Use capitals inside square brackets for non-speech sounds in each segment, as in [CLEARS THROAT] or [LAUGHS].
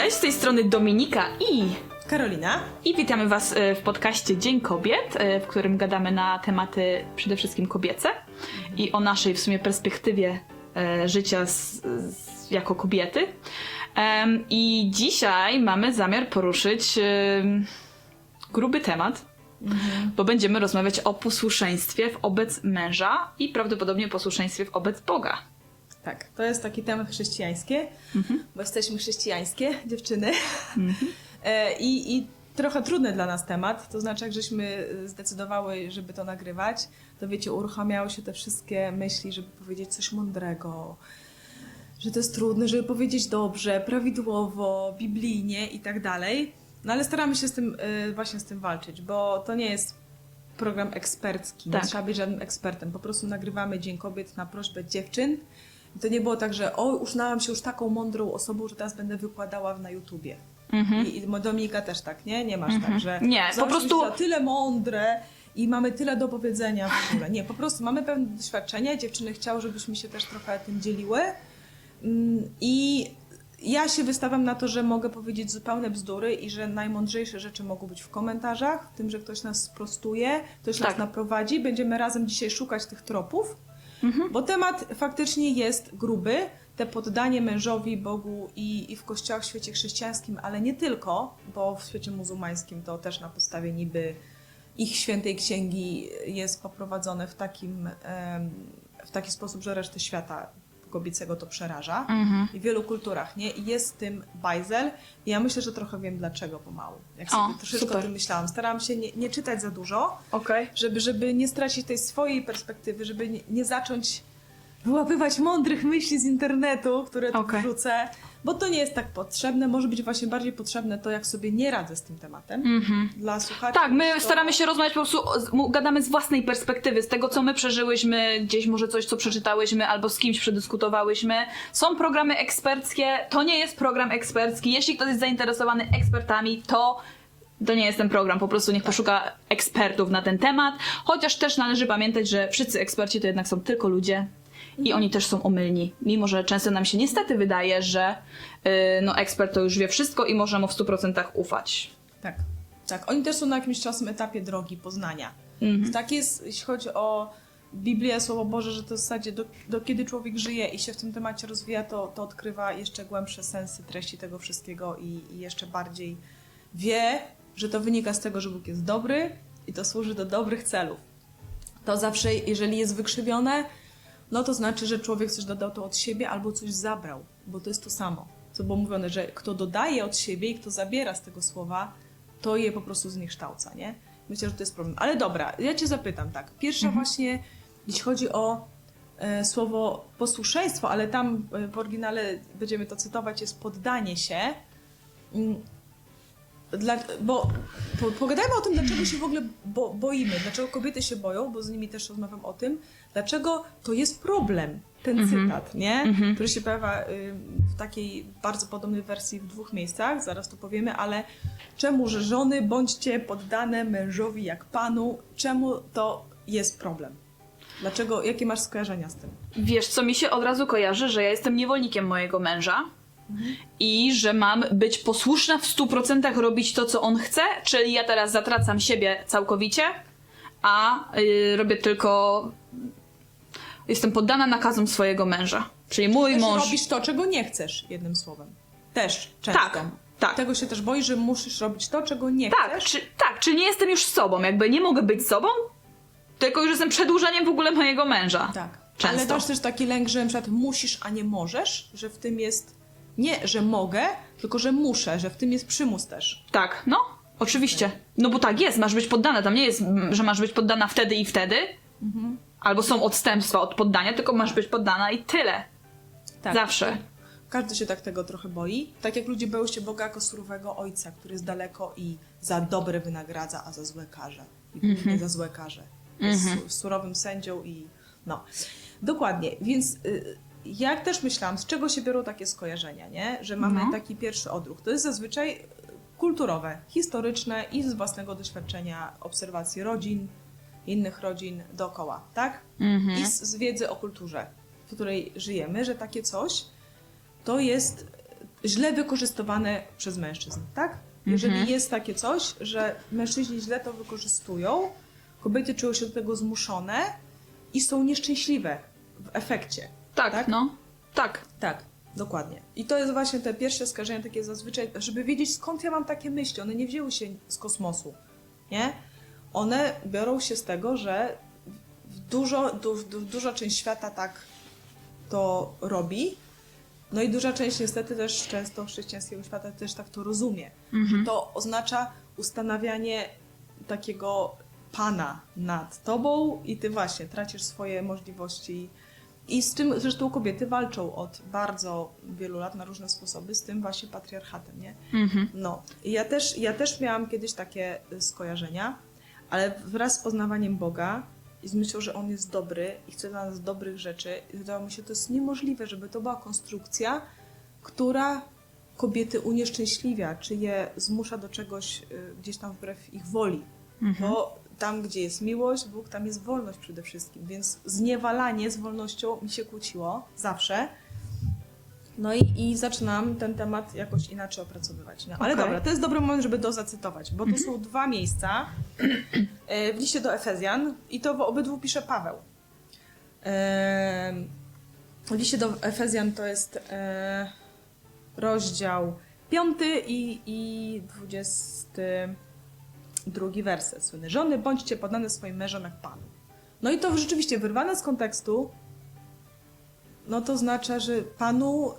Cześć, z tej strony Dominika i Karolina. i witamy Was e, w podcaście Dzień Kobiet, e, w którym gadamy na tematy przede wszystkim kobiece i o naszej w sumie perspektywie e, życia z, z, jako kobiety. I dzisiaj mamy zamiar poruszyć gruby temat, bo będziemy rozmawiać o posłuszeństwie wobec męża i prawdopodobnie posłuszeństwie wobec Boga. Tak, to jest taki temat chrześcijański, bo jesteśmy chrześcijańskie [LAUGHS] dziewczyny. E, I, I trochę trudny dla nas temat, to znaczy jak żeśmy zdecydowały, żeby to nagrywać, to wiecie, uruchamiały się te wszystkie myśli, żeby powiedzieć coś mądrego, że to jest trudne, żeby powiedzieć dobrze, prawidłowo, biblijnie i tak dalej. No ale staramy się z tym, y, właśnie z tym walczyć, bo to nie jest program ekspercki, Tak. nie trzeba być żadnym ekspertem. Po prostu nagrywamy Dzień Kobiet na prośbę dziewczyn. I to nie było tak, że o, uznałam się już taką mądrą osobą, że teraz będę wykładała na YouTubie. I, I Dominika też tak, nie? Nie masz tak, że Mhm. Nie, po prostu- tyle mądre i mamy tyle do powiedzenia w ogóle. Nie, po prostu mamy pewne doświadczenia. Dziewczyny chciały, żebyśmy się też trochę tym dzieliły. Mm, I ja się wystawiam na to, że mogę powiedzieć zupełne bzdury i że najmądrzejsze rzeczy mogą być w komentarzach, w tym, że ktoś nas sprostuje, ktoś Tak. nas naprowadzi. Będziemy razem dzisiaj szukać tych tropów, Mhm. bo temat faktycznie jest gruby. Te poddanie mężowi, Bogu i, i w kościołach w świecie chrześcijańskim, ale nie tylko, bo w świecie muzułmańskim to też na podstawie niby ich świętej księgi jest poprowadzone w, takim, w taki sposób, że resztę świata kobiecego to przeraża. Mhm. I w wielu kulturach, nie? I jest tym bajzel. I ja myślę, że trochę wiem dlaczego pomału. Jak O, sobie troszeczkę super. o tym myślałam. Starałam się nie, nie czytać za dużo, Okej. żeby, żeby nie stracić tej swojej perspektywy, żeby nie, nie zacząć wyłapywać mądrych myśli z internetu, które tu Okej. wrzucę, bo to nie jest tak potrzebne. Może być właśnie bardziej potrzebne to, jak sobie nie radzę z tym tematem. Mhm. Dla słuchaczy. Tak, my to... staramy się rozmawiać po prostu, gadamy z własnej perspektywy, z tego co my przeżyłyśmy, gdzieś może coś co przeczytałyśmy albo z kimś przedyskutowałyśmy. Są programy eksperckie, to nie jest program ekspercki. Jeśli ktoś jest zainteresowany ekspertami, to to nie jest ten program, po prostu niech poszuka ekspertów na ten temat. Chociaż też należy pamiętać, że wszyscy eksperci to jednak są tylko ludzie i oni też są omylni. Mimo, że często nam się niestety wydaje, że yy, no, ekspert to już wie wszystko i można mu w 100% ufać. Tak, tak. Oni też są na jakimś czasem etapie drogi poznania. Mhm. Tak jest, jeśli chodzi o Biblię, Słowo Boże, że to w zasadzie do, do kiedy człowiek żyje i się w tym temacie rozwija, to, to odkrywa jeszcze głębsze sensy treści tego wszystkiego i, i jeszcze bardziej wie, że to wynika z tego, że Bóg jest dobry i to służy do dobrych celów. To zawsze, jeżeli jest wykrzywione, no to znaczy, że człowiek coś dodał to od siebie albo coś zabrał, bo to jest to samo. Co było mówione, że kto dodaje od siebie i kto zabiera z tego słowa, to je po prostu zniekształca, nie? Myślę, że to jest problem. Ale dobra, ja cię zapytam tak. Pierwsza właśnie, jeśli chodzi o e, słowo posłuszeństwo, ale tam e, w oryginale będziemy to cytować, jest poddanie się. Mm, Dla, bo po, pogadajmy o tym, dlaczego się w ogóle bo, boimy, dlaczego kobiety się boją, bo z nimi też rozmawiam o tym, dlaczego to jest problem, ten cytat, nie? Który się pojawia y, w takiej bardzo podobnej wersji w dwóch miejscach, zaraz to powiemy, ale czemu, że żony bądźcie poddane mężowi jak panu, czemu to jest problem? Dlaczego, jakie masz skojarzenia z tym? Wiesz, co mi się od razu kojarzy, że ja jestem niewolnikiem mojego męża i że mam być posłuszna w 100% robić to, co on chce, czyli ja teraz zatracam siebie całkowicie, a y, robię tylko. Jestem poddana nakazom swojego męża. Czyli mój Też mąż. robisz to, czego nie chcesz, jednym słowem. Też, często. Tak, tak. Tego się też boisz, że musisz robić to, czego nie Tak, chcesz. czy, tak, czy nie jestem już sobą, jakby nie mogę być sobą, tylko już jestem przedłużeniem w ogóle mojego męża. Tak. Często. Ale masz też taki lęk, że na przykład musisz, a nie możesz, że w tym jest nie, że mogę, tylko że muszę, że w tym jest przymus też. Tak, no, oczywiście. No bo tak jest, masz być poddana. Tam nie jest, mm, że masz być poddana wtedy i wtedy. Albo są odstępstwa od poddania, tylko masz być poddana i tyle. Tak. Zawsze. Każdy się tak tego trochę boi. Tak jak ludzie boją się Boga jako surowego ojca, który jest daleko i za dobre wynagradza, a za złe karze. I głównie za złe karze. Jest su- surowym sędzią i no. Dokładnie, więc y, jak też myślałam, z czego się biorą takie skojarzenia, nie? Że mamy No. taki pierwszy odruch. To jest zazwyczaj y, kulturowe, historyczne i z własnego doświadczenia obserwacji rodzin, innych rodzin dookoła, tak? I z, z wiedzy o kulturze, w której żyjemy, że takie coś to jest źle wykorzystywane przez mężczyzn, tak? Jeżeli Mhm. jest takie coś, że mężczyźni źle to wykorzystują, kobiety czują się do tego zmuszone i są nieszczęśliwe w efekcie. Tak, Tak? no. Tak. Tak, dokładnie. I to jest właśnie te pierwsze skażenia takie zazwyczaj, żeby wiedzieć skąd ja mam takie myśli. One nie wzięły się z kosmosu, nie? One biorą się z tego, że dużo, du, du, duża część świata tak to robi. No i duża część niestety też często chrześcijańskiego świata też tak to rozumie. Mhm. To oznacza ustanawianie takiego pana nad tobą i ty właśnie tracisz swoje możliwości. I z tym zresztą kobiety walczą od bardzo wielu lat na różne sposoby z tym właśnie patriarchatem, nie? Mhm. No. Ja też, ja też miałam kiedyś takie y, skojarzenia, ale wraz z poznawaniem Boga i z myślą, że On jest dobry i chce dla nas dobrych rzeczy, wydawało mi się, to jest niemożliwe, żeby to była konstrukcja, która kobiety unieszczęśliwia, czy je zmusza do czegoś y, gdzieś tam wbrew ich woli. Mhm. Bo tam, gdzie jest miłość, Bóg, tam jest wolność przede wszystkim. Więc zniewalanie z wolnością mi się kłóciło zawsze. No i, i zaczynam ten temat jakoś inaczej opracowywać. No, ale Okej. dobra, to jest dobry moment, żeby to zacytować, bo tu są dwa miejsca [CLEARS THROAT] e, w liście do Efezjan i to w obydwu pisze Paweł. E, W liście do Efezjan to jest e, rozdział 5 i, i 22 werset. Słynny. Żony, bądźcie poddane swoim mężom jak Panu. No i to rzeczywiście wyrwane z kontekstu, no to oznacza, że Panu,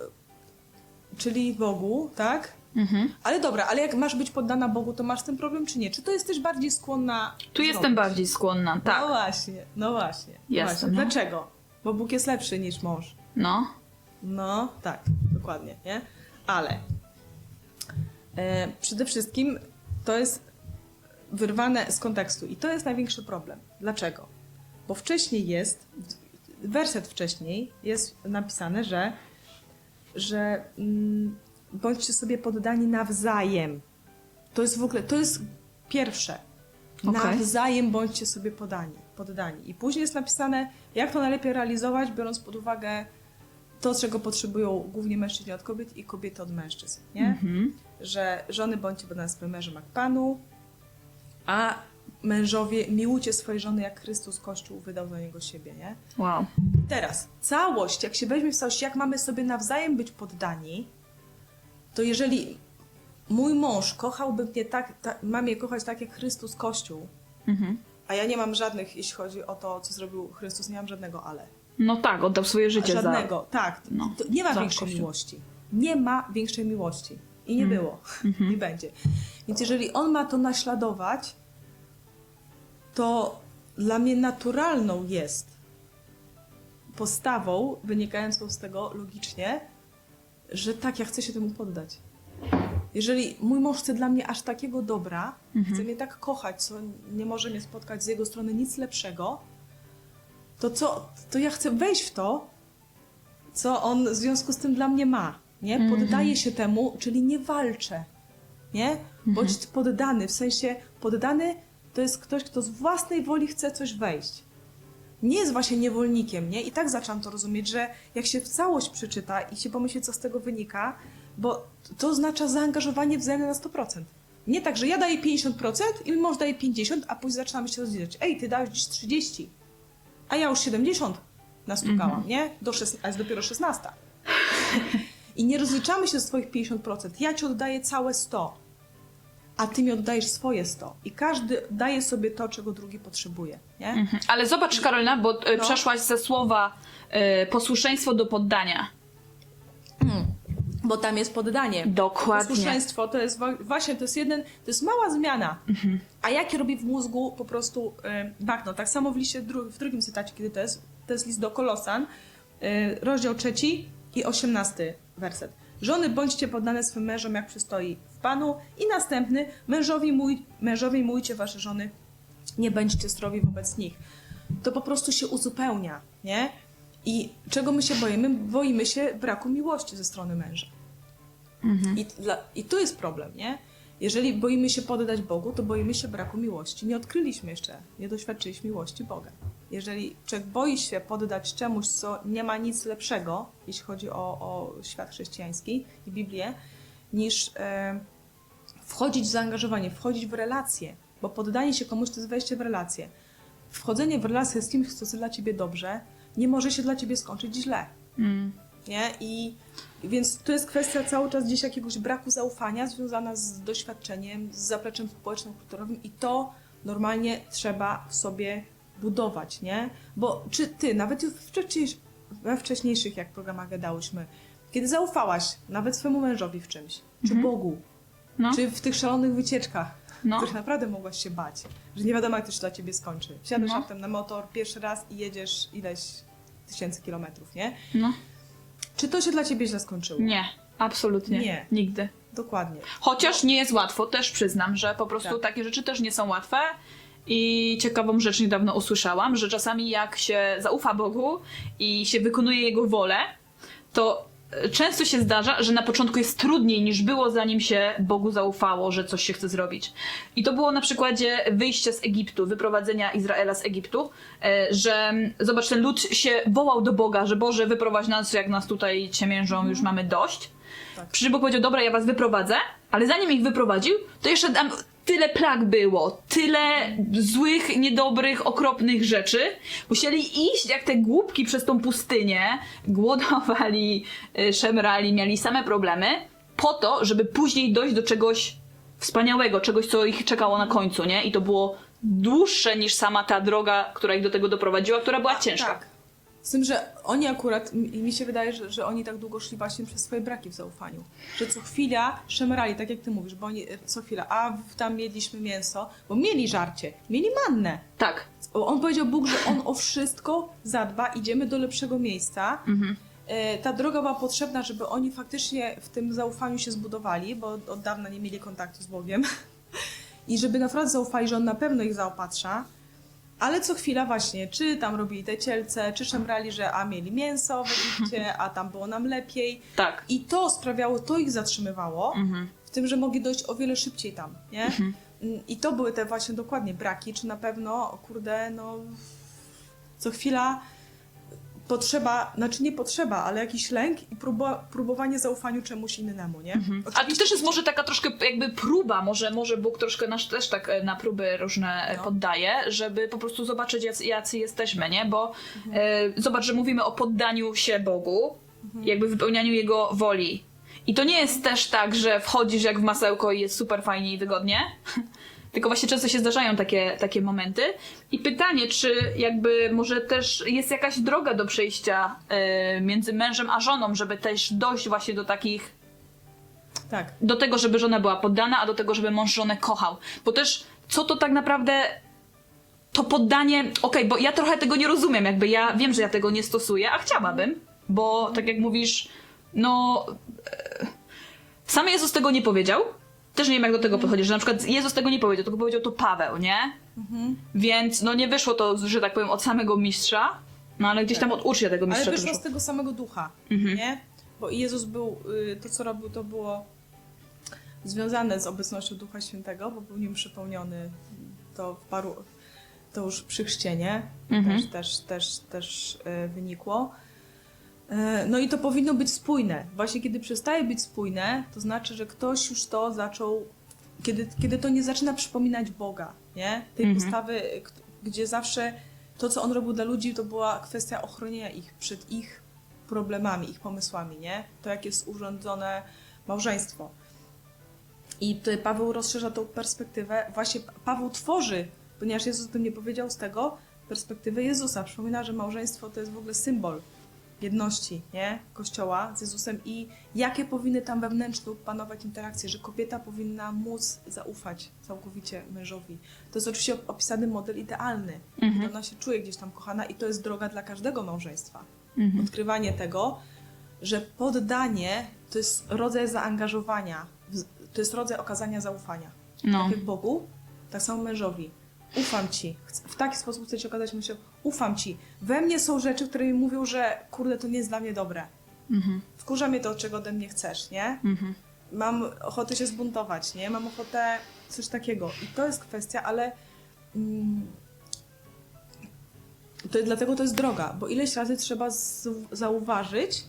czyli Bogu, tak? Mhm. Ale dobra, ale jak masz być poddana Bogu, to masz z tym problem, czy nie? Czy to jesteś bardziej skłonna. Tu jestem zrobić? bardziej skłonna, No tak. właśnie, no właśnie. Jestem, właśnie. no. Dlaczego? Bo Bóg jest lepszy niż mąż. No. No, tak, dokładnie, nie? Ale e, przede wszystkim to jest wyrwane z kontekstu i to jest największy problem. Dlaczego? Bo wcześniej jest, werset wcześniej jest napisane, że, że mm, bądźcie sobie poddani nawzajem. To jest w ogóle, to jest pierwsze. Okej. Nawzajem bądźcie sobie podani, poddani. I później jest napisane, jak to najlepiej realizować, biorąc pod uwagę to, czego potrzebują głównie mężczyźni od kobiet i kobiety od mężczyzn, nie? Mhm. Że żony bądźcie poddane swoim mężom jak Panu, a mężowie miłujcie swoje żony jak Chrystus Kościół wydał za niego siebie, nie? Wow. Teraz, całość, jak się weźmie w całość, jak mamy sobie nawzajem być poddani, to jeżeli mój mąż kochałby mnie tak, ta, ma mnie kochać tak jak Chrystus Kościół, Mhm. a ja nie mam żadnych, jeśli chodzi o to, co zrobił Chrystus, nie mam żadnego ale. No tak, oddał swoje życie Żadnego, tak. No, nie ma za większej Kościół. miłości. Nie ma większej miłości. I nie Mm. było. [LAUGHS] Mhm. I będzie. Więc jeżeli on ma to naśladować, to dla mnie naturalną jest postawą wynikającą z tego logicznie, że tak, ja chcę się temu poddać. Jeżeli mój mąż chce dla mnie aż takiego dobra, Mhm. chce mnie tak kochać, co nie może mnie spotkać z jego strony nic lepszego, to co, to ja chcę wejść w to, co on w związku z tym dla mnie ma, nie? Mhm. Poddaję się temu, czyli nie walczę, nie? Bądź poddany, w sensie poddany to jest ktoś, kto z własnej woli chce coś wejść. Nie jest właśnie niewolnikiem, nie? I tak zaczęłam to rozumieć, że jak się w całość przeczyta i się pomyśli, co z tego wynika, bo to oznacza zaangażowanie wzajemne na 100%. Nie tak, że ja daję 50% i mąż daje 50%, a później zaczynamy się rozliczać. Ej, ty dałeś dziś 30%, a ja już 70 nastukałam, nie? Do szes- a jest dopiero 16. [LAUGHS] I nie rozliczamy się ze swoich 50%. Ja ci oddaję całe 100, a ty mi oddajesz swoje 100. I każdy daje sobie to, czego drugi potrzebuje, nie? Mhm. Ale zobacz, Karolina, bo e, No. przeszłaś ze słowa e, posłuszeństwo do poddania. Bo tam jest poddanie. Dokładnie. Posłuszeństwo to jest właśnie, to jest jeden, to jest mała zmiana. A jakie robi w mózgu po prostu y, bagno. Tak samo w liście dru- w drugim cytacie, kiedy to jest, to jest list do Kolosan, y, rozdział trzeci i osiemnasty werset. Żony bądźcie poddane swym mężom, jak przystoi w Panu. I następny, mężowi, mój, mężowie mójcie wasze żony, nie bądźcie zdrowi wobec nich. To po prostu się uzupełnia, nie? I czego my się boimy? Boimy się braku miłości ze strony męża. Mhm. I, dla, I tu jest problem, nie? Jeżeli boimy się poddać Bogu, to boimy się braku miłości. Nie odkryliśmy jeszcze, nie doświadczyliśmy miłości Boga. Jeżeli człowiek boi się poddać czemuś, co nie ma nic lepszego, jeśli chodzi o, o świat chrześcijański i Biblię, niż e, wchodzić w zaangażowanie, wchodzić w relacje, bo poddanie się komuś to jest wejście w relacje. Wchodzenie w relacje z kimś, kto chce dla ciebie dobrze, nie może się dla ciebie skończyć źle. Mm. Nie? I więc to jest kwestia cały czas gdzieś jakiegoś braku zaufania związana z doświadczeniem, z zapleczem społeczno-kulturowym i to normalnie trzeba w sobie budować, nie? Bo czy ty, nawet wcześniejszych, we wcześniejszych jak programach gadałyśmy, kiedy zaufałaś nawet swojemu mężowi w czymś, czy Bogu, No. czy w tych szalonych wycieczkach, No. których naprawdę mogłaś się bać, że nie wiadomo jak to się dla ciebie skończy. Wsiadasz No. na motor pierwszy raz i jedziesz ileś tysięcy kilometrów, nie? No. Czy to się dla ciebie źle skończyło? Nie, absolutnie. Nie. Nigdy. Dokładnie. Chociaż nie jest łatwo, też przyznam, że po prostu Tak. takie rzeczy też nie są łatwe. I ciekawą rzecz niedawno usłyszałam, że czasami jak się zaufa Bogu i się wykonuje Jego wolę, to często się zdarza, że na początku jest trudniej niż było zanim się Bogu zaufało, że coś się chce zrobić. I to było na przykładzie wyjścia z Egiptu, wyprowadzenia Izraela z Egiptu, e, że zobacz, ten lud się wołał do Boga, że Boże wyprowadź nas, jak nas tutaj ciemiężą, już mamy dość. Tak. Przy czym Bóg powiedział, dobra, ja was wyprowadzę, ale zanim ich wyprowadził, to jeszcze tyle plag było, tyle złych, niedobrych, okropnych rzeczy. Musieli iść jak te głupki przez tą pustynię, głodowali, y, szemrali, mieli same problemy, po to, żeby później dojść do czegoś wspaniałego, czegoś, co ich czekało na końcu, nie? I to było dłuższe niż sama ta droga, która ich do tego doprowadziła, która była ciężka. Tak. Z tym, że oni akurat, mi mi się wydaje, że, że oni tak długo szli właśnie przez swoje braki w zaufaniu. Że co chwila szemrali, tak jak ty mówisz, bo oni e, co chwila, a w- tam mieliśmy mięso, bo mieli żarcie, mieli mannę. Tak. On powiedział Bóg, że On o wszystko zadba, idziemy do lepszego miejsca. Mhm. E, Ta droga była potrzebna, żeby oni faktycznie w tym zaufaniu się zbudowali, bo od dawna nie mieli kontaktu z Bogiem. [LAUGHS] I żeby naprawdę zaufali, że On na pewno ich zaopatrza. Ale co chwila właśnie, czy tam robili te cielce, czy szemrali, że a mieli mięso w Egipcie, a tam było nam lepiej. Tak. I to sprawiało, to ich zatrzymywało Mhm. w tym, że mogli dojść o wiele szybciej tam, nie? Mm, I to były te właśnie dokładnie braki, czy na pewno, kurde, no co chwila potrzeba, znaczy nie potrzeba, ale jakiś lęk i próba, próbowanie zaufaniu czemuś innemu, nie? Mhm. A to też jest może taka troszkę jakby próba, może, może Bóg troszkę nas też tak e, na próby różne e, No. poddaje, żeby po prostu zobaczyć jacy, jacy jesteśmy, nie? Bo Mhm. e, zobacz, że mówimy o poddaniu się Bogu, Mhm. jakby wypełnianiu Jego woli. I to nie jest też tak, że wchodzisz jak w masełko i jest super fajnie i wygodnie, tylko właśnie często się zdarzają takie, takie momenty. I pytanie, czy jakby może też jest jakaś droga do przejścia e, między mężem a żoną, żeby też dojść właśnie do takich Tak. do tego, żeby żona była poddana, a do tego, żeby mąż żonę kochał. Bo też, co to tak naprawdę to poddanie. Okej, bo ja trochę tego nie rozumiem, jakby ja wiem, że ja tego nie stosuję, a chciałabym, bo tak jak mówisz, no. e, Sam Jezus tego nie powiedział. Też nie wiem, jak do tego podchodzić, że na przykład Jezus tego nie powiedział, tylko powiedział to Paweł, nie? Mhm. Więc no nie wyszło to, że tak powiem, od samego mistrza, no ale gdzieś tam od ucznia tego Ale mistrza to wyszło z tego samego ducha, Mhm. nie? Bo i Jezus był, y, to co robił, to było związane z obecnością Ducha Świętego, bo był nim przepełniony to w paru, to już przy chrzcienie Mhm. też, też, też, też y, wynikło. Y, No i to powinno być spójne. Właśnie kiedy przestaje być spójne, to znaczy, że ktoś już to zaczął, kiedy, kiedy to nie zaczyna przypominać Boga, nie? Tej Mhm. postawy, gdzie zawsze to, co on robił dla ludzi, to była kwestia ochronienia ich przed ich problemami, ich pomysłami, nie? To, jak jest urządzone małżeństwo. I tutaj Paweł rozszerza tą perspektywę. Właśnie Paweł tworzy, ponieważ Jezus o tym nie powiedział, z tego perspektywy Jezusa. Przypomina, że małżeństwo to jest w ogóle symbol jedności, nie? Kościoła z Jezusem i jakie powinny tam wewnętrznie panować interakcje, że kobieta powinna móc zaufać całkowicie mężowi. To jest oczywiście opisany model idealny. Mhm. Ona się czuje gdzieś tam kochana i to jest droga dla każdego małżeństwa. Mhm. Odkrywanie tego, że poddanie to jest rodzaj zaangażowania, to jest rodzaj okazania zaufania. No. Tak jak Bogu, tak samo mężowi. Ufam ci. Chcę- W taki sposób chcę ci okazać myślę, ufam ci. We mnie są rzeczy, które mi mówią, że kurde, to nie jest dla mnie dobre. Mhm. Wkurza mnie to, czego ode mnie chcesz, nie? Mhm. mam ochotę się zbuntować, nie? Mam ochotę coś takiego. I to jest kwestia, ale mm, to, dlatego to jest droga, bo ileś razy trzeba z, zauważyć,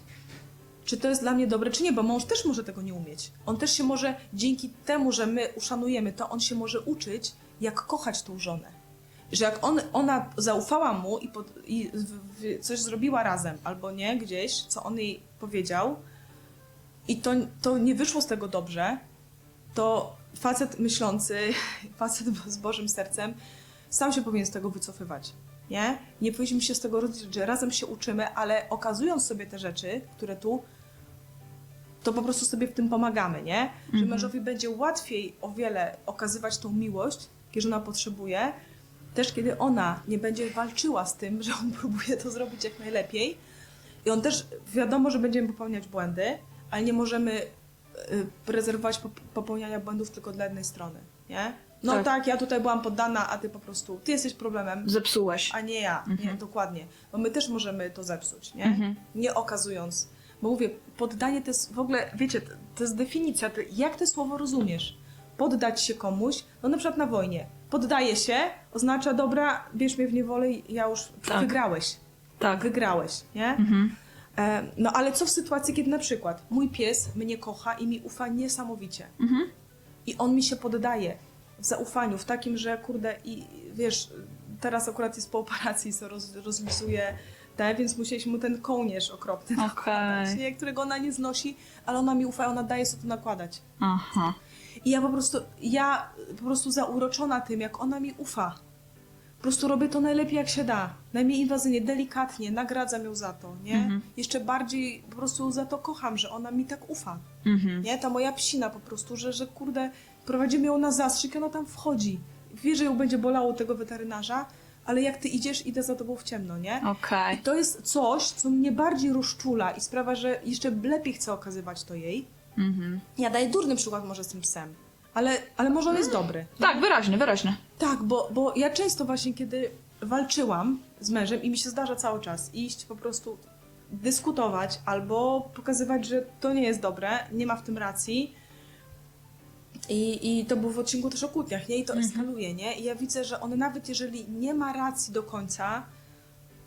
czy to jest dla mnie dobre, czy nie, bo mąż też może tego nie umieć. On też się może, dzięki temu, że my uszanujemy to, on się może uczyć, jak kochać tą żonę. Że jak on, ona zaufała mu i, pod, i w, coś zrobiła razem, albo nie, gdzieś, co on jej powiedział, i to, to nie wyszło z tego dobrze, to facet myślący, [LAUGHS] facet z Bożym sercem, sam się powinien z tego wycofywać. Nie? Nie powinniśmy się z tego rozliczyć, że razem się uczymy, ale okazując sobie te rzeczy, które tu, to po prostu sobie w tym pomagamy, nie? Że mężowi będzie łatwiej o wiele okazywać tą miłość, kiedy ona potrzebuje, też kiedy ona nie będzie walczyła z tym, że on [LAUGHS] próbuje to zrobić jak najlepiej. I on też, wiadomo, że będziemy popełniać błędy, ale nie możemy y, rezerwować pop- popełniania błędów tylko dla jednej strony, nie? No Tak. tak. ja tutaj byłam poddana, a ty po prostu, ty jesteś problemem, Zepsułeś. a nie ja. Nie, Mhm. dokładnie. Bo my też możemy to zepsuć, nie? Mhm. Nie okazując. Bo mówię, poddanie to jest w ogóle, wiecie, to, to jest definicja. To, jak te słowo rozumiesz? Poddać się komuś, no na przykład na wojnie. Poddaję się, oznacza, dobra, bierz mnie w niewolę ja już Tak. wygrałeś. Tak. Wygrałeś, nie? Mhm. E, no ale co w sytuacji, kiedy na przykład mój pies mnie kocha i mi ufa niesamowicie. Mhm. I on mi się poddaje w zaufaniu, w takim, że kurde, i wiesz, teraz akurat jest po operacji, co roz, rozlisuje te, więc musieliśmy mu ten kołnierz okropny Okej. nakładać, nie? którego ona nie znosi, ale ona mi ufa, ona daje sobie to nakładać. Aha. I ja po prostu, ja po prostu zauroczona tym, jak ona mi ufa. Po prostu robię to najlepiej jak się da. Najmniej inwazyjnie, delikatnie, nagradzam ją za to, nie? Mhm. Jeszcze bardziej po prostu za to kocham, że ona mi tak ufa. Mhm. Nie? Ta moja psina po prostu, że, że kurde, prowadzimy ją na zastrzyk i ona tam wchodzi. Wie, że ją będzie bolało tego weterynarza, ale jak ty idziesz, idę za tobą w ciemno, nie? Okej. I to jest coś, co mnie bardziej rozczula i sprawia, że jeszcze lepiej chcę okazywać to jej. Mhm. Ja daję durny przykład może z tym psem, ale, ale może on jest dobry. Tak, wyraźny, wyraźny. Tak, bo, bo ja często właśnie, kiedy walczyłam z mężem i mi się zdarza cały czas iść po prostu dyskutować albo pokazywać, że to nie jest dobre, nie ma w tym racji. I, I to było w odcinku też o kłótniach, nie? I to eskaluje, nie? I ja widzę, że on nawet jeżeli nie ma racji do końca,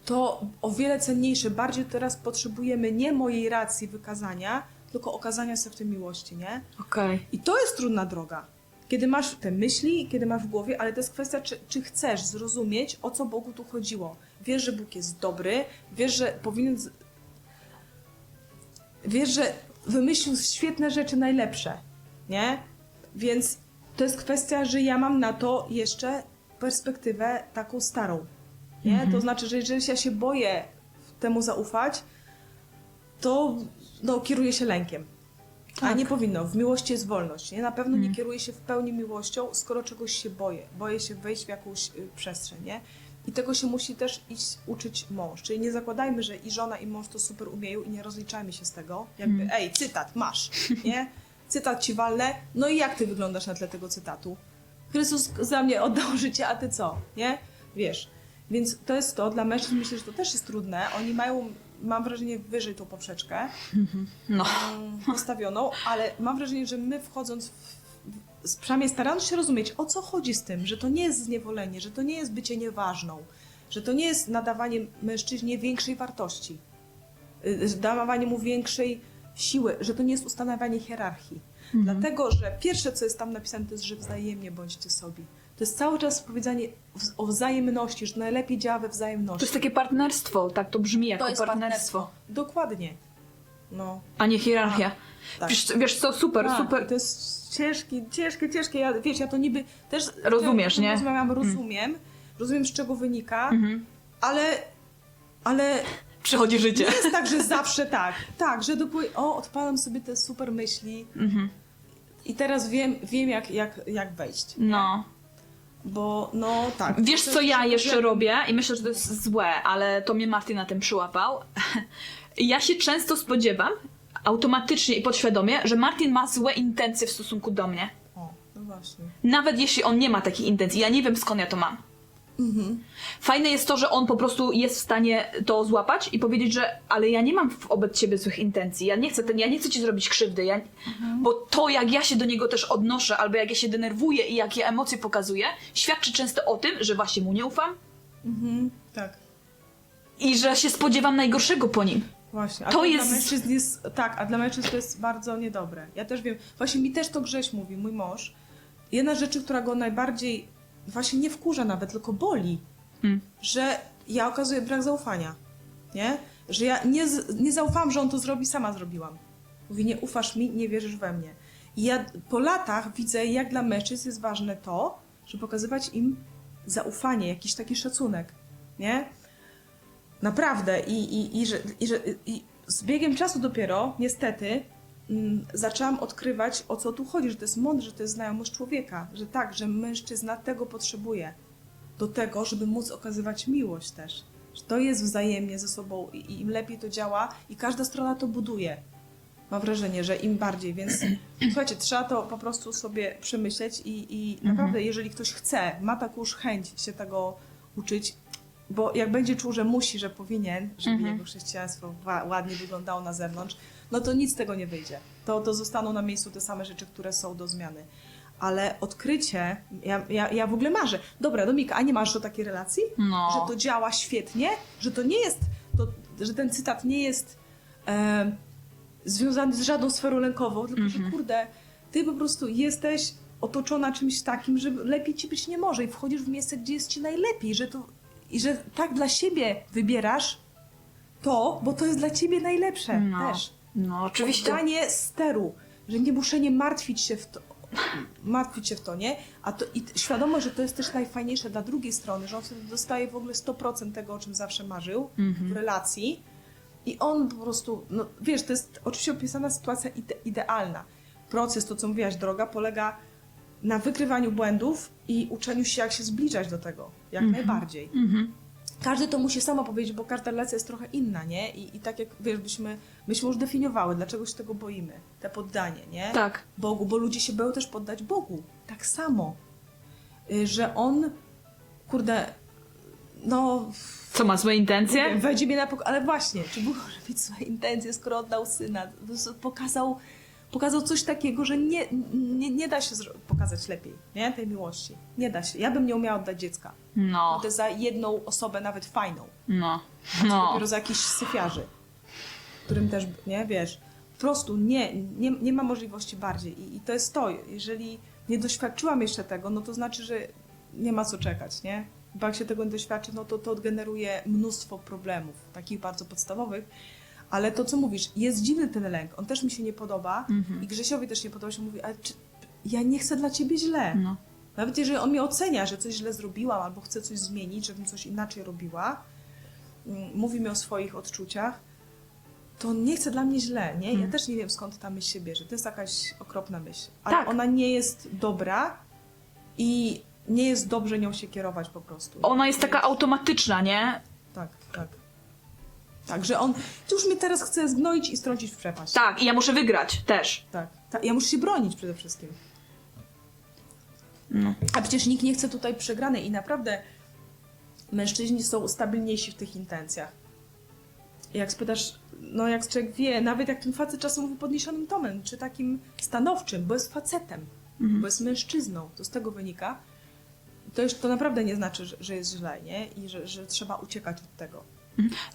to o wiele cenniejsze, bardziej teraz potrzebujemy nie mojej racji wykazania, tylko okazania sobie w tym miłości, nie? Okej. I to jest trudna droga. Kiedy masz te myśli, kiedy masz w głowie, ale to jest kwestia, czy, czy chcesz zrozumieć, o co Bogu tu chodziło. Wiesz, że Bóg jest dobry, wiesz, że powinien. Z... Wiesz, że wymyślił świetne rzeczy, najlepsze, nie? Więc to jest kwestia, że ja mam na to jeszcze perspektywę taką starą. Nie? Mhm. To znaczy, że jeżeli ja się boję temu zaufać, to no, kieruję się lękiem. A Tak. nie powinno. W miłości jest wolność. Nie? Na pewno nie Mm. kieruję się w pełni miłością, skoro czegoś się boję. Boję się wejść w jakąś y, przestrzeń. Nie? I tego się musi też iść uczyć mąż. Czyli nie zakładajmy, że i żona, i mąż to super umieją i nie rozliczajmy się z tego. Jakby, Mm. ej, cytat, masz. Nie? Cytat ci walnę. No i jak ty wyglądasz na tle tego cytatu? Chrystus za mnie oddał [LAUGHS] życie, a ty co? Nie? Wiesz. Więc to jest to. Dla mężczyzn myślę, że to też jest trudne. Oni mają, mam wrażenie, wyżej tą poprzeczkę No. mm, postawioną, ale mam wrażenie, że my wchodząc w, przynajmniej starając się rozumieć, o co chodzi z tym, że to nie jest zniewolenie, że to nie jest bycie nieważną, że to nie jest nadawanie mężczyźnie większej wartości, y, dawanie mu większej siły, że to nie jest ustanawianie hierarchii. Mhm. Dlatego, że pierwsze, co jest tam napisane, to jest, że wzajemnie bądźcie sobie. To jest cały czas powiedzenie o wzajemności, że najlepiej działa we To wzajemności. jest takie partnerstwo, tak to brzmi jako partnerstwo. Dokładnie. No. A nie hierarchia. Tak. Wiesz, wiesz co, super, Tak, super. To jest ciężkie, ciężkie, ciężkie. Ja, wiesz, ja to niby też. Rozumiesz, nie? Rozmawiam, rozumiem. Rozumiem, z czego wynika, Mhm. ale. Ale Przychodzi życie. nie jest tak, że zawsze tak. Tak, że dopóki. O, odpalam sobie te super myśli Mhm. i teraz wiem, wiem jak, jak, jak wejść. No. Bo no tak. Wiesz, co ja jeszcze robię i myślę, że to jest złe, ale to mnie Martin na tym przyłapał. [LAUGHS] Ja się często spodziewam, automatycznie i podświadomie, że Martin ma złe intencje w stosunku do mnie. O, no właśnie. Nawet jeśli on nie ma takich intencji. Ja nie wiem skąd ja to mam. Fajne jest to, że on po prostu jest w stanie to złapać i powiedzieć, że ale ja nie mam wobec ciebie złych intencji, ja nie chcę, ten, ja nie chcę ci zrobić krzywdy, ja, bo to jak ja się do niego też odnoszę, albo jak ja się denerwuję i jakie emocje pokazuję, świadczy często o tym, że właśnie mu nie ufam Mhm. Tak. i że się spodziewam najgorszego po nim. Właśnie, a To to, jest- dla mężczyzn jest, tak, a dla mężczyzn to jest bardzo niedobre. Ja też wiem, właśnie mi też to Grześ mówi, mój mąż. Jedna z rzeczy, która go najbardziej, właśnie nie wkurza nawet, tylko boli, Mm. że ja okazuję brak zaufania, nie? Że ja nie, nie zaufałam, że on to zrobi, sama zrobiłam. Mówi, nie ufasz mi, nie wierzysz we mnie. I ja po latach widzę, jak dla mężczyzn jest ważne to, żeby pokazywać im zaufanie, jakiś taki szacunek, nie? Naprawdę. I, i, i, że, i, że, I z biegiem czasu dopiero, niestety, zaczęłam odkrywać, o co tu chodzi, że to jest mądre, że to jest znajomość człowieka, że tak, że mężczyzna tego potrzebuje do tego, żeby móc okazywać miłość też. Że to jest wzajemnie ze sobą i, im lepiej to działa i każda strona to buduje. Mam wrażenie, że im bardziej, więc [CLEARS THROAT] słuchajcie, trzeba to po prostu sobie przemyśleć i, i naprawdę, jeżeli ktoś chce, ma taką już chęć się tego uczyć, bo jak będzie czuł, że musi, że powinien, żeby Mhm. jego chrześcijaństwo ładnie wyglądało na zewnątrz, no to nic z tego nie wyjdzie. To, to zostaną na miejscu te same rzeczy, które są do zmiany. Ale odkrycie, ja, ja, ja w ogóle marzę. Dobra, Domika, a nie masz do takiej relacji? No. Że to działa świetnie? Że to nie jest, to, że ten cytat nie jest e, związany z żadną sferą lękową, tylko że kurde, ty po prostu jesteś otoczona czymś takim, że lepiej ci być nie może i wchodzisz w miejsce, gdzie jest ci najlepiej, że to, i że tak dla siebie wybierasz to, bo to jest dla ciebie najlepsze No. też. No, oczywiście. Oddanie steru, że nie muszę nie martwić się w to, martwić się w to, nie? A to i świadomość, że to jest też najfajniejsze dla drugiej strony, że on wtedy dostaje w ogóle 100% tego, o czym zawsze marzył w relacji i on po prostu, no wiesz, to jest oczywiście opisana sytuacja ide idealna. Proces, to co mówiłaś, droga, polega na wykrywaniu błędów i uczeniu się, jak się zbliżać do tego, jak najbardziej Mhm. Każdy to musi sama powiedzieć, bo każda relacja jest trochę inna, nie? I, i tak jak wiesz, byśmy, myśmy już definiowały, dlaczego się tego boimy, te poddanie, nie? Tak. Bogu, bo ludzie się boją też poddać Bogu. Tak samo. Y, Że on, kurde, no, Co ma złe intencje? wejdzie mnie na pokój, ale właśnie, czy Bóg może mieć złe intencje, skoro oddał syna? Pokazał, pokazał coś takiego, że nie, nie, nie da się pokazać lepiej, nie? Tej miłości. Nie da się. Ja bym nie umiała oddać dziecka. No, To za jedną osobę, nawet fajną. no, No. no. Dopiero za jakichś syfiarzy, którym też, nie, wiesz, po prostu nie, nie, nie ma możliwości bardziej. I, I to jest to, jeżeli nie doświadczyłam jeszcze tego, no to znaczy, że nie ma co czekać, nie? Bo jak się tego nie doświadczy, no to to generuje mnóstwo problemów, takich bardzo podstawowych. Ale to, co mówisz, jest dziwny ten lęk, on też mi się nie podoba Mhm. i Grzesiowi też nie podoba się, mówi, ale czy, ja nie chcę dla ciebie źle. No. Nawet jeżeli on mnie ocenia, że coś źle zrobiłam albo chce coś zmienić, żebym coś inaczej robiła, mm, mówi mi o swoich odczuciach, to on nie chce dla mnie źle, nie? Ja Hmm. też nie wiem skąd ta myśl się bierze. To jest jakaś okropna myśl. Ale Tak. ona nie jest dobra i nie jest dobrze nią się kierować po prostu. Ona jest taka automatyczna, nie? Tak, tak. Tak, że on już mnie teraz chce zgnoić i strącić w przepaść. Tak, i ja muszę wygrać też. Tak, tak. Ja muszę się bronić przede wszystkim. No. A przecież nikt nie chce tutaj przegranej i naprawdę mężczyźni są stabilniejsi w tych intencjach. Jak spytasz, no jak człowiek wie, nawet jak ten facet czasem mówi podniesionym tonem, czy takim stanowczym, bo jest facetem, bo jest mężczyzną, to z tego wynika, to już to naprawdę nie znaczy, że, że jest źle, nie? I że, że trzeba uciekać od tego.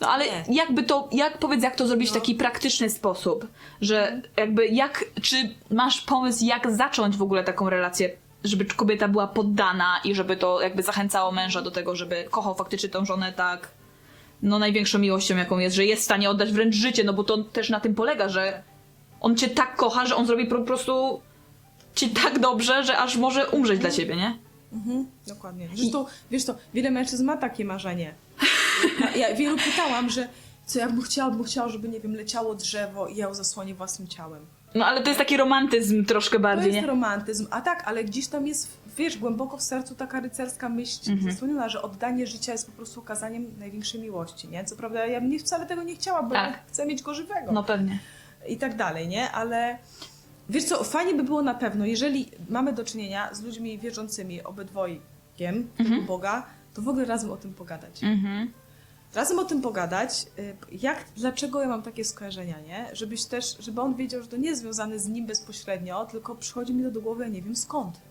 No ale Nie. jakby to, jak powiedz, jak to zrobić w No. taki praktyczny sposób, że jakby jak, czy masz pomysł, jak zacząć w ogóle taką relację, żeby kobieta była poddana i żeby to jakby zachęcało męża do tego, żeby kochał faktycznie tą żonę tak, no największą miłością jaką jest, że jest w stanie oddać wręcz życie, no bo to też na tym polega, że on cię tak kocha, że on zrobi po prostu ci tak dobrze, że aż może umrzeć dla ciebie, nie? Mhm, dokładnie. Zresztą, wiesz to, wiele mężczyzn ma takie marzenie. [LAUGHS] Ja, wielu pytałam, że co ja bym chciała, bym chciała, żeby, nie wiem, leciało drzewo i ja ją zasłonię własnym ciałem. No ale to jest taki romantyzm troszkę To bardziej, jest nie? romantyzm, a tak, ale gdzieś tam jest, wiesz, głęboko w sercu taka rycerska myśl Mhm. zasłoniona, że oddanie życia jest po prostu okazaniem największej miłości, nie? Co prawda ja bym nie wcale tego nie chciała, bo Tak. ja chcę mieć go żywego No pewnie. i tak dalej, nie? Ale wiesz co, fajnie by było na pewno, jeżeli mamy do czynienia z ludźmi wierzącymi obydwojgiem tego Mhm. Boga, to w ogóle razem o tym pogadać. Mhm. Razem o tym pogadać, y, jak, dlaczego ja mam takie skojarzenia, nie? Żebyś też, żeby on wiedział, że to nie jest związane z nim bezpośrednio, tylko przychodzi mi to do głowy, ja nie wiem skąd.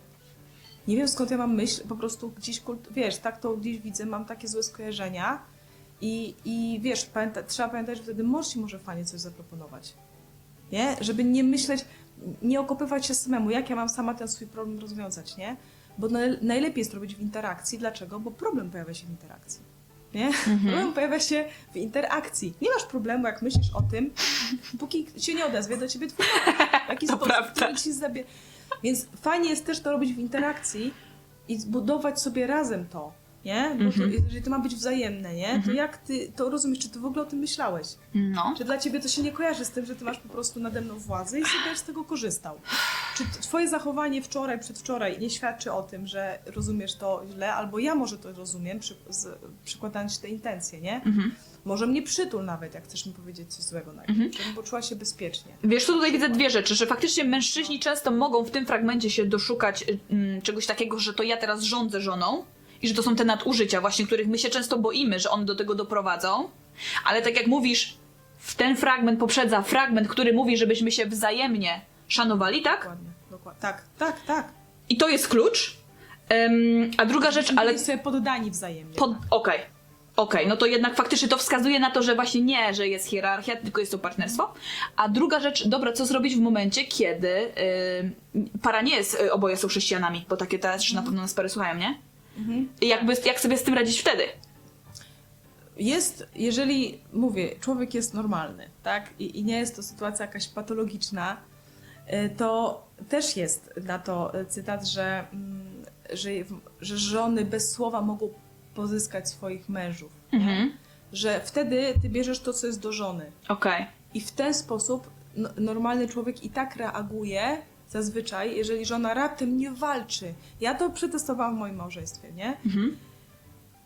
Nie wiem skąd ja mam myśl, po prostu gdzieś, wiesz, tak to gdzieś widzę, mam takie złe skojarzenia i, i wiesz, pamięta, trzeba pamiętać, że wtedy mąż może fajnie coś zaproponować. Nie? Żeby nie myśleć, nie okopywać się samemu, jak ja mam sama ten swój problem rozwiązać, nie? Bo naj, najlepiej jest robić w interakcji. Dlaczego? Bo problem pojawia się w interakcji. Nie? Problem pojawia się w interakcji. Nie masz problemu, jak myślisz o tym, póki się nie odezwie do ciebie twój. W jaki [LAUGHS] To sposób, prawda. który ci zabie... Więc fajnie jest też to robić w interakcji i zbudować sobie razem to. Nie? Bo to, jeżeli to ma być wzajemne, nie? To jak ty to rozumiesz, czy ty w ogóle o tym myślałeś? No. Czy dla ciebie to się nie kojarzy z tym, że ty masz po prostu nade mną władzę i sobie z tego korzystał? Czy twoje zachowanie wczoraj, przedwczoraj nie świadczy o tym, że rozumiesz to źle, albo ja może to rozumiem, przy, z, przykładając te intencje, nie? Mhm. Może mnie przytul nawet, jak chcesz mi powiedzieć coś złego na mhm. żebym poczuła się bezpiecznie. Wiesz, tu tutaj widzę dwie rzeczy, że faktycznie mężczyźni często mogą w tym fragmencie się doszukać mm, czegoś takiego, że to ja teraz rządzę żoną i że to są te nadużycia właśnie, których my się często boimy, że one do tego doprowadzą. Ale tak jak mówisz, w ten fragment poprzedza fragment, który mówi, żebyśmy się wzajemnie szanowali, tak? Dokładnie, dokładnie. Tak, tak, tak. I to jest klucz. Ym, a druga rzecz, ale sobie poddani wzajemnie. Pod... Okej. Okej, no to jednak faktycznie to wskazuje na to, że właśnie nie, że jest hierarchia, tylko jest to partnerstwo. A druga rzecz, dobra, co zrobić w momencie, kiedy yy, para nie jest, y, oboje są chrześcijanami, bo takie też na pewno nas pary słuchają, nie? Mhm. I jakby, jak sobie z tym radzić wtedy? Jest, jeżeli, mówię, człowiek jest normalny, tak? I, i nie jest to sytuacja jakaś patologiczna, y, to też jest na to y, cytat, że, mm, że, że żony bez słowa mogą pozyskać swoich mężów. nie? Mhm. Że wtedy ty bierzesz to, co jest do żony. Okej. I w ten sposób no, normalny człowiek i tak reaguje zazwyczaj, jeżeli żona raptem nie walczy. Ja to przetestowałam w moim małżeństwie, nie? Mhm.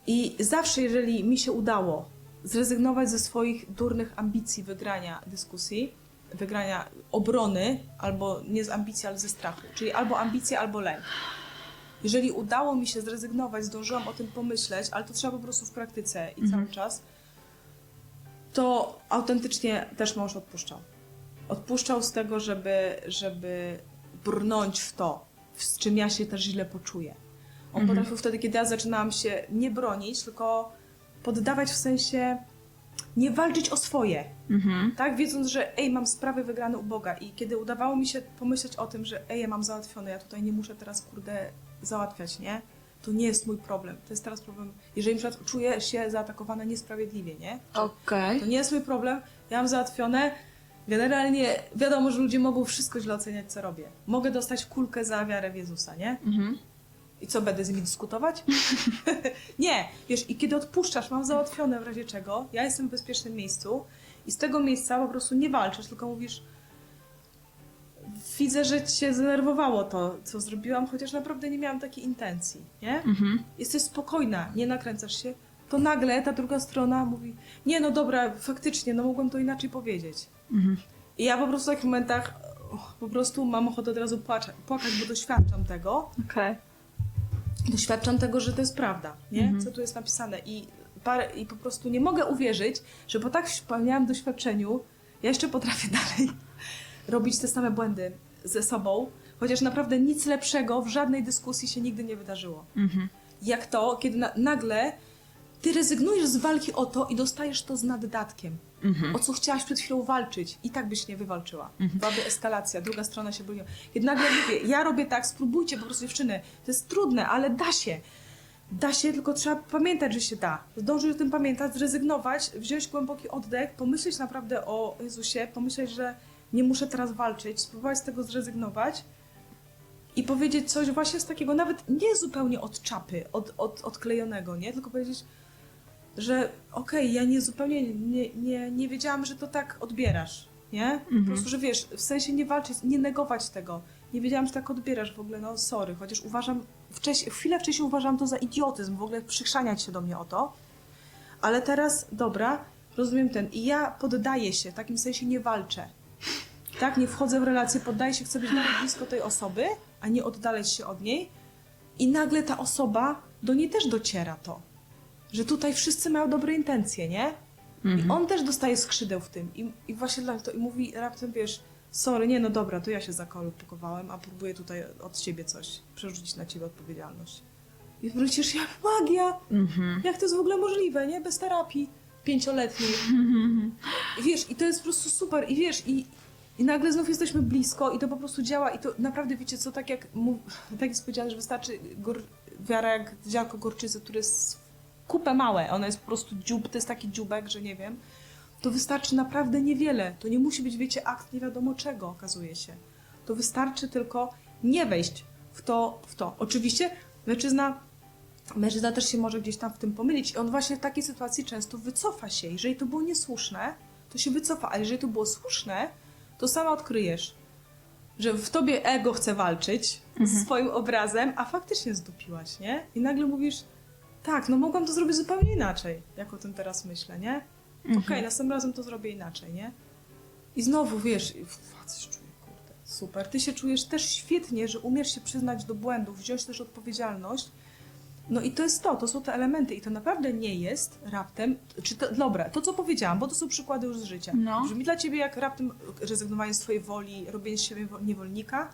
I zawsze, jeżeli mi się udało zrezygnować ze swoich durnych ambicji wygrania dyskusji, wygrania obrony, albo nie z ambicji, ale ze strachu, czyli albo ambicja, albo lęk. Jeżeli udało mi się zrezygnować, zdążyłam o tym pomyśleć, ale to trzeba po prostu w praktyce i cały czas, to autentycznie też mąż odpuszczał. Odpuszczał z tego, żeby, żeby brnąć w to, z czym ja się też źle poczuję. On potrafił wtedy, kiedy ja zaczynałam się nie bronić, tylko poddawać w sensie nie walczyć o swoje. Mhm. Tak, wiedząc, że ej, mam sprawy wygrane u Boga i kiedy udawało mi się pomyśleć o tym, że ej, ja mam załatwione, ja tutaj nie muszę teraz, kurde, załatwiać, nie? To nie jest mój problem. To jest teraz problem, jeżeli na przykład czuję się zaatakowana niesprawiedliwie, nie? Okej. To nie jest mój problem, ja mam załatwione. Generalnie wiadomo, że ludzie mogą wszystko źle oceniać, co robię. Mogę dostać kulkę za wiarę w Jezusa, nie? Mhm. I co, będę z nimi dyskutować? [LAUGHS] nie, wiesz, i kiedy odpuszczasz, mam załatwione w razie czego, ja jestem w bezpiecznym miejscu i z tego miejsca po prostu nie walczysz, tylko mówisz widzę, że cię zdenerwowało to, co zrobiłam, chociaż naprawdę nie miałam takiej intencji, nie? Mhm. Jesteś spokojna, nie nakręcasz się, to nagle ta druga strona mówi, nie no dobra, faktycznie, no mogłem to inaczej powiedzieć. Mhm. I ja po prostu w takich momentach och, po prostu mam ochotę od razu płakać, bo doświadczam tego, Okej. doświadczam tego, że to jest prawda, nie? Co tu jest napisane. I, parę, I po prostu nie mogę uwierzyć, że po tak wspaniałym doświadczeniu ja jeszcze potrafię [LAUGHS] dalej robić te same błędy ze sobą, chociaż naprawdę nic lepszego w żadnej dyskusji się nigdy nie wydarzyło. Mhm. Jak to, kiedy na, nagle ty rezygnujesz z walki o to i dostajesz to z naddatkiem. Mhm. O co chciałaś przed chwilą walczyć i tak byś nie wywalczyła. Byłaby eskalacja, druga strona się broniła. Kiedy nagle mówię, ja robię tak, spróbujcie po prostu dziewczyny. To jest trudne, ale da się. Da się, tylko trzeba pamiętać, że się da. Zdążyć o tym pamiętać, zrezygnować, wziąć głęboki oddech, pomyśleć naprawdę o Jezusie, pomyśleć, że nie muszę teraz walczyć, spróbować z tego zrezygnować i powiedzieć coś właśnie z takiego, nawet nie zupełnie od czapy, od, od, odklejonego, nie? Tylko powiedzieć, że okej, ja nie zupełnie nie, nie, nie wiedziałam, że to tak odbierasz, nie? Po prostu, że wiesz, w sensie nie walczyć, nie negować tego. Nie wiedziałam, że tak odbierasz w ogóle, no sorry, chociaż uważam, wcześniej, chwilę wcześniej uważałam to za idiotyzm, w ogóle przychrzaniać się do mnie o to, ale teraz, dobra, rozumiem ten i ja poddaję się, w takim sensie nie walczę. Tak, nie wchodzę w relację, poddaję się, chcę być nawet blisko tej osoby, a nie oddalać się od niej. I nagle ta osoba do niej też dociera to, że tutaj wszyscy mają dobre intencje, nie? I on też dostaje skrzydeł w tym. I, i właśnie dla to i mówi raptem, wiesz, sorry, nie, no dobra, to ja się zakwalifikowałem, a próbuję tutaj od ciebie coś, przerzucić na ciebie odpowiedzialność. I wrócisz, jak magia! Mhm. Jak to jest w ogóle możliwe, nie? Bez terapii pięcioletniej. I [LAUGHS] wiesz, i to jest po prostu super. I wiesz, i, i nagle znów jesteśmy blisko i to po prostu działa. I to naprawdę, wiecie co, tak jak, mów, [LAUGHS] tak jest powiedziane, że wystarczy gór, wiara jak ziarnko gorczycy, które jest kupę małe. Ono jest po prostu dziób, to jest taki dziubek, że nie wiem. To wystarczy naprawdę niewiele. To nie musi być, wiecie, akt nie wiadomo czego, okazuje się. To wystarczy tylko nie wejść w to, w to. Oczywiście mężczyzna mężczyzna też się może gdzieś tam w tym pomylić i on właśnie w takiej sytuacji często wycofa się. Jeżeli to było niesłuszne, to się wycofa, a jeżeli to było słuszne, to sama odkryjesz, że w tobie ego chce walczyć z swoim obrazem, a faktycznie zdupiłaś, nie? I nagle mówisz, tak, no mogłam to zrobić zupełnie inaczej, jak o tym teraz myślę, nie? Okej, następnym razem to zrobię inaczej, nie? I znowu, wiesz, facet się czuje, kurde, super. Ty się czujesz też świetnie, że umiesz się przyznać do błędów, wziąć też odpowiedzialność. No i to jest to, to są te elementy i to naprawdę nie jest raptem, czy to, dobra, to co powiedziałam, bo to są przykłady już z życia. No. Brzmi dla ciebie jak raptem rezygnowanie z twojej woli, robienie z siebie wo- niewolnika?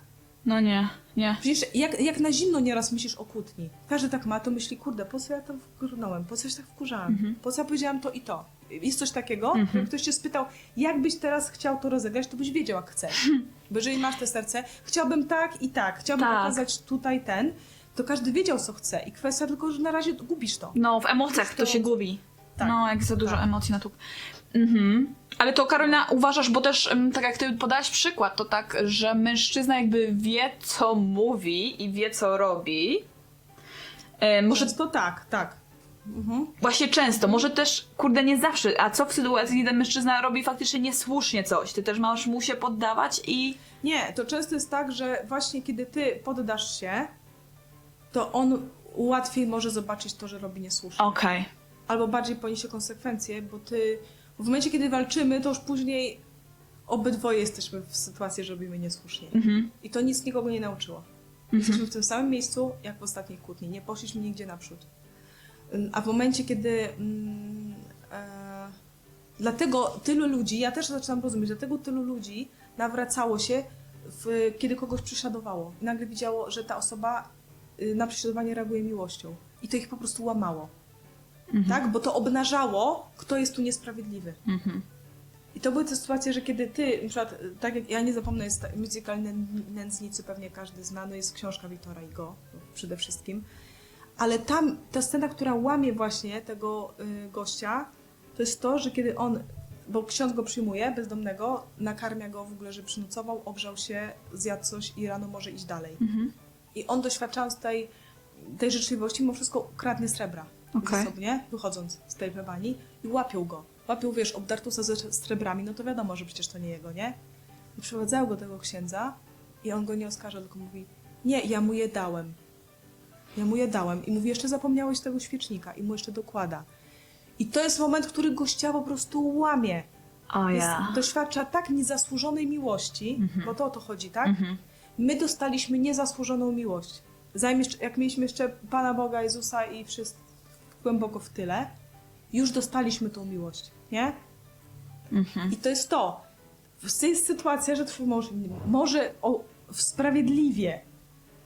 No nie, nie. Przecież jak, jak na zimno nieraz myślisz o kłótni. Każdy tak ma, to myśli, kurde, po co ja to wkurnąłem, po co się tak wkurzałam, po co ja powiedziałam to i to. Jest coś takiego, jak ktoś cię spytał, jak byś teraz chciał to rozegrać, to byś wiedział, jak chcesz. [LAUGHS] Bo jeżeli masz te serce, chciałbym tak i tak, chciałbym Tak. pokazać tutaj ten, to każdy wiedział, co chce i kwestia tylko, że na razie gubisz to. No, w emocjach to się gubi. Tak. No, jak za dużo Tak. emocji na tu. Mhm. Ale to Karolina, uważasz, bo też tak jak ty podałaś przykład, to tak, że mężczyzna jakby wie, co mówi i wie, co robi. E, może Często tak, tak. Mhm. właśnie często, może też, kurde, nie zawsze. A co w sytuacji, kiedy mężczyzna robi faktycznie niesłusznie coś? Ty też masz mu się poddawać i. Nie, to często jest tak, że właśnie kiedy ty poddasz się, to on łatwiej może zobaczyć to, że robi niesłusznie. Okej. Albo bardziej poniesie konsekwencje, bo ty w momencie, kiedy walczymy, to już później obydwoje jesteśmy w sytuacji, że robimy niesłusznie. Mhm. I to nic nikogo nie nauczyło. Jesteśmy w tym samym miejscu, jak w ostatniej kłótni. Nie poszliśmy nigdzie naprzód. Ym, A w momencie, kiedy. Mm, e, dlatego tylu ludzi, ja też zaczynam rozumieć, dlatego tylu ludzi nawracało się, w, kiedy kogoś prześladowało. I nagle widziało, że ta osoba y, na prześladowanie reaguje miłością. I to ich po prostu łamało. Tak? Bo to obnażało, kto jest tu niesprawiedliwy. Mhm. I to były te sytuacje, że kiedy ty, na przykład, tak jak ja nie zapomnę, jest musical Nę- Nędznicy, pewnie każdy zna, no jest książka Wiktora Igo przede wszystkim. Ale tam ta scena, która łamie właśnie tego y, gościa, to jest to, że kiedy on, bo ksiądz go przyjmuje, bezdomnego, nakarmia go w ogóle, że przynocował, ogrzał się, zjadł coś i rano może iść dalej. Mhm. I on doświadczając tej, tej życzliwości, mimo wszystko kradnie srebra Okej. zasobnie, wychodząc z tej plebanii i łapią go. Łapią, wiesz, obdartusa ze srebrami, no to wiadomo, że przecież to nie jego, nie? I przyprowadzają go do tego księdza i on go nie oskarża, tylko mówi, nie, ja mu je dałem. Ja mu je dałem. I mówi, jeszcze zapomniałeś tego świecznika i mu jeszcze dokłada. I to jest moment, który gościa po prostu łamie. O Jest, ja. doświadcza tak niezasłużonej miłości, bo to o to chodzi, tak? Mhm. My dostaliśmy niezasłużoną miłość. Zanim jeszcze, jak mieliśmy jeszcze Pana Boga, Jezusa i wszystko głęboko w tyle, już dostaliśmy tą miłość, nie? Mhm. I to jest to. Jest sytuacja, że twój mąż może o, sprawiedliwie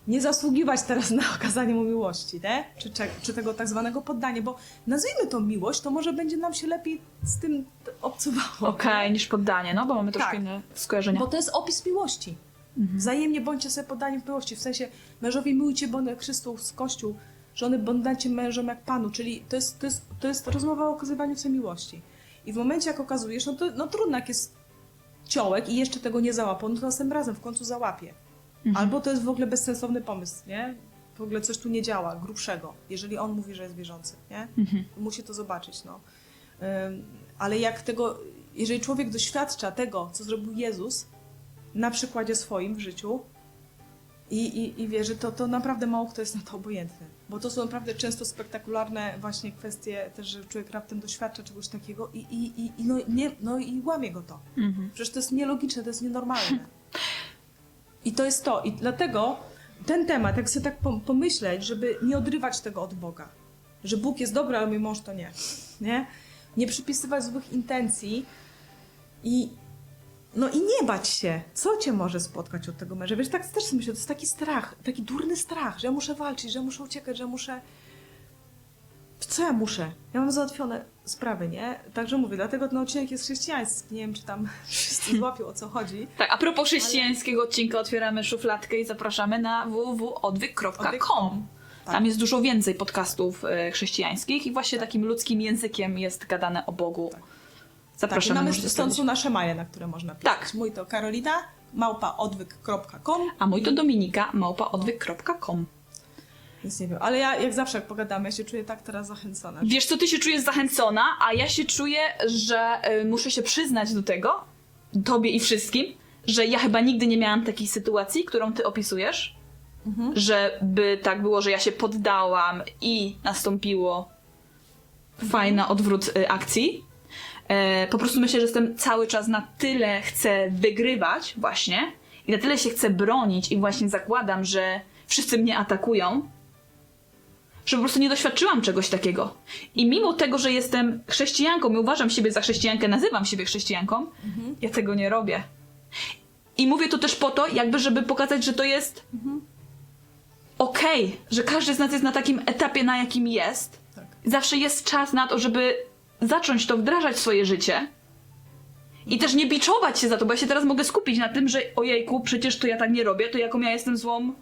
nie zasługiwać teraz na okazanie mu miłości, nie? Czy, czy, czy tego tak zwanego poddania, bo nazwijmy to miłość, to może będzie nam się lepiej z tym obcuwało. Okej, niż poddanie, no bo mamy troszkę Tak. inne skojarzenia. Bo to jest opis miłości. Wzajemnie bądźcie sobie poddani w miłości. W sensie mężowie miłujcie bo Chrystus, Kościół, żony bądźcie mężom jak Panu. Czyli to jest, to jest, to jest rozmowa o okazywaniu sobie miłości. I w momencie jak okazujesz, no to no trudno jak jest ciołek i jeszcze tego nie załapał, no to następnym razem w końcu załapie. Albo to jest w ogóle bezsensowny pomysł, nie? W ogóle coś tu nie działa, grubszego, jeżeli on mówi, że jest wierzący, nie? Mhm. Musi to zobaczyć, no. Ym, Ale jak tego, jeżeli człowiek doświadcza tego, co zrobił Jezus na przykładzie swoim w życiu i, i, i wierzy, to, to naprawdę mało kto jest na to obojętny. Bo to są naprawdę często spektakularne właśnie kwestie też, że człowiek raptem doświadcza czegoś takiego i, i, i, i, no, nie, no i łamie go to. Mhm. Przecież to jest nielogiczne, to jest nienormalne. I to jest to. I dlatego ten temat, jak sobie tak pom- pomyśleć, żeby nie odrywać tego od Boga. Że Bóg jest dobry, ale mój mąż to nie. Nie, nie przypisywać złych intencji i no i nie bać się, co cię może spotkać od tego męża. Wiesz, tak też myślę, to jest taki strach, taki durny strach, że ja muszę walczyć, że ja muszę uciekać, że muszę... Co ja muszę? Ja mam załatwione sprawy, nie? Także mówię, dlatego ten odcinek jest chrześcijański. Nie wiem, czy tam [LAUGHS] wszyscy złapią, o co chodzi. Tak, a propos chrześcijańskiego odcinka otwieramy szufladkę i zapraszamy na www.odwyk.com. Tak. Tam jest dużo więcej podcastów e, chrześcijańskich i właśnie takim ludzkim językiem jest gadane o Bogu. Tak, i Zapraszamy. mamy możecie stąd są nasze maile, na które można pisać. Tak. Mój to Karolina, małpaodwyk.com. A mój to Dominika, małpaodwyk.com. Nic nie wiem, ale ja jak zawsze jak pogadamy, ja się czuję tak teraz zachęcona. Wiesz co, ty się czujesz zachęcona, a ja się czuję, że y, muszę się przyznać do tego, tobie i wszystkim, że ja chyba nigdy nie miałam takiej sytuacji, którą ty opisujesz, Mhm. żeby tak było, że ja się poddałam i nastąpiło fajny odwrót y, akcji. E, po prostu myślę, że jestem cały czas na tyle chcę wygrywać właśnie i na tyle się chcę bronić i właśnie zakładam, że wszyscy mnie atakują, że po prostu nie doświadczyłam czegoś takiego. I mimo tego, że jestem chrześcijanką i uważam siebie za chrześcijankę, nazywam siebie chrześcijanką, ja tego nie robię. I mówię to też po to, jakby, żeby pokazać, że to jest okej, że każdy z nas jest na takim etapie, na jakim jest. Tak. Zawsze jest czas na to, żeby zacząć to wdrażać w swoje życie. I też nie biczować się za to, bo ja się teraz mogę skupić na tym, że ojejku, przecież to ja tak nie robię, to jaką ja jestem złą,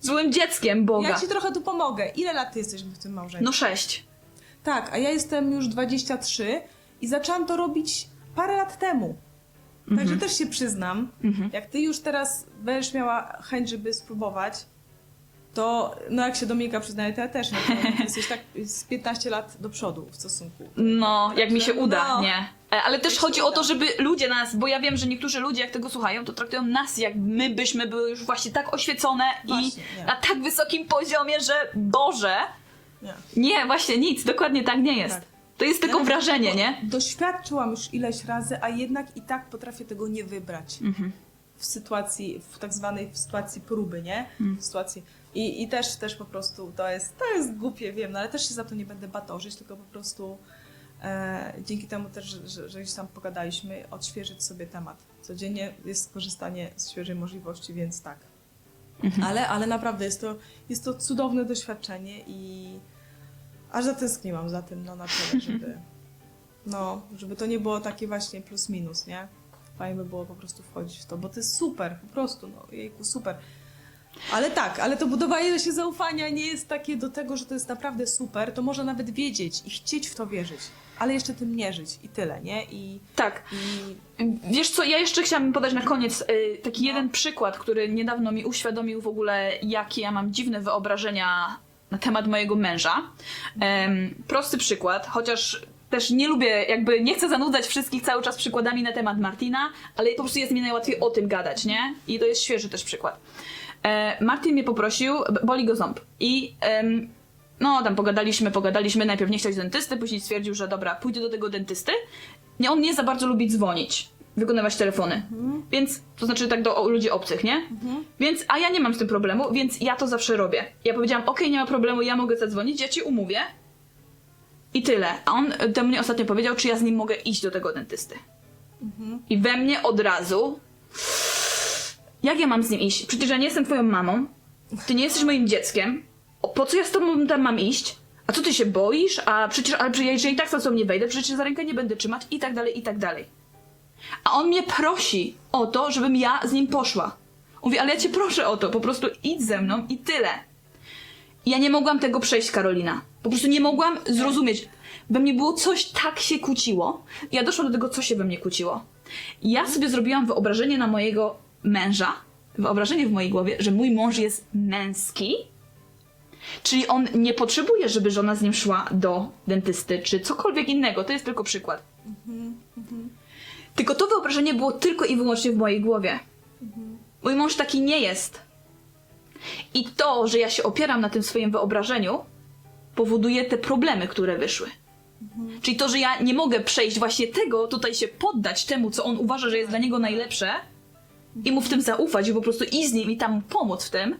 złym dzieckiem Boga. Ja ci trochę tu pomogę. Ile lat ty jesteś w tym małżeństwie? No sześć. Tak, a ja jestem już 23 i zaczęłam to robić parę lat temu. Także też się przyznam, jak ty już teraz będziesz miała chęć, żeby spróbować, to no jak się Dominika przyznaje, to ja też, to jesteś tak z 15 lat do przodu w stosunku. No, jak mi się uda, No. nie? E, Ale też chodzi o to, żeby ludzie nas, bo ja wiem, że niektórzy ludzie jak tego słuchają, to traktują nas jak my byśmy były już właśnie tak oświecone Właśnie, i nie. na tak wysokim poziomie, że Boże, Nie. nie, właśnie nic, dokładnie tak nie jest. Tak. To jest tylko Ja wrażenie, nie? Doświadczyłam już ileś razy, a jednak i tak potrafię tego nie wybrać. Mhm. W sytuacji, w tak zwanej w sytuacji próby, nie? Mm. W sytuacji. I, I też, też po prostu to jest, to jest głupie, wiem, no ale też się za to nie będę batorzyć, tylko po prostu e, dzięki temu też, że, że, że gdzieś tam pogadaliśmy, odświeżyć sobie temat. Codziennie jest korzystanie z świeżej możliwości, więc tak. Mhm. Ale, ale naprawdę jest to, jest to cudowne doświadczenie i aż zatęskniłam za tym, no na tyle, [LAUGHS] żeby, no, żeby to nie było takie właśnie plus minus, nie? Fajnie by było po prostu wchodzić w to, bo to jest super, po prostu, no jejku, super. Ale tak, ale to budowanie się zaufania nie jest takie do tego, że to jest naprawdę super, to może nawet wiedzieć i chcieć w to wierzyć, ale jeszcze tym nie żyć i tyle, nie? I, Tak. i Wiesz co, ja jeszcze chciałabym podać na koniec y, taki No. jeden przykład, który niedawno mi uświadomił w ogóle, jakie ja mam dziwne wyobrażenia na temat mojego męża. Prosty przykład, chociaż też nie lubię, jakby nie chcę zanudzać wszystkich cały czas przykładami na temat Martina, ale po prostu jest mi najłatwiej o tym gadać, nie? I to jest świeży też przykład. E, Martin mnie poprosił, boli go ząb i em, no tam pogadaliśmy, pogadaliśmy, najpierw nie chciał iść do dentysty, później stwierdził, że dobra, pójdę do tego dentysty. Nie, on nie za bardzo lubi dzwonić, wykonywać telefony, więc, to znaczy tak do o, ludzi obcych, nie? Więc, a ja nie mam z tym problemu, więc ja to zawsze robię. Ja powiedziałam, okej, nie ma problemu, ja mogę zadzwonić, ja ci umówię. I tyle. A on e, do mnie ostatnio powiedział, czy ja z nim mogę iść do tego dentysty. I we mnie od razu. Jak ja mam z nim iść? Przecież ja nie jestem twoją mamą. Ty nie jesteś moim dzieckiem. O, po co ja z tobą tam mam iść? A co ty się boisz? A przecież, ale przecież jeżeli tak co nie wejdę, przecież za rękę nie będę trzymać i tak dalej, i tak dalej. A on mnie prosi o to, żebym ja z nim poszła. Mówi, ale ja cię proszę o to, po prostu idź ze mną i tyle. Ja nie mogłam tego przejść, Karolina. Po prostu nie mogłam zrozumieć. We mnie było coś tak się kłóciło. Ja doszłam do tego, co się we mnie kłóciło. Ja sobie zrobiłam wyobrażenie na mojego męża, wyobrażenie w mojej głowie, że mój mąż jest męski, czyli on nie potrzebuje, żeby żona z nim szła do dentysty, czy cokolwiek innego. To jest tylko przykład. Tylko to wyobrażenie było tylko i wyłącznie w mojej głowie. Mój mąż taki nie jest. I to, że ja się opieram na tym swoim wyobrażeniu, powoduje te problemy, które wyszły. Czyli to, że ja nie mogę przejść właśnie tego, tutaj się poddać temu, co on uważa, że jest dla niego najlepsze i mu w tym zaufać i po prostu iść z nim i tam pomóc w tym,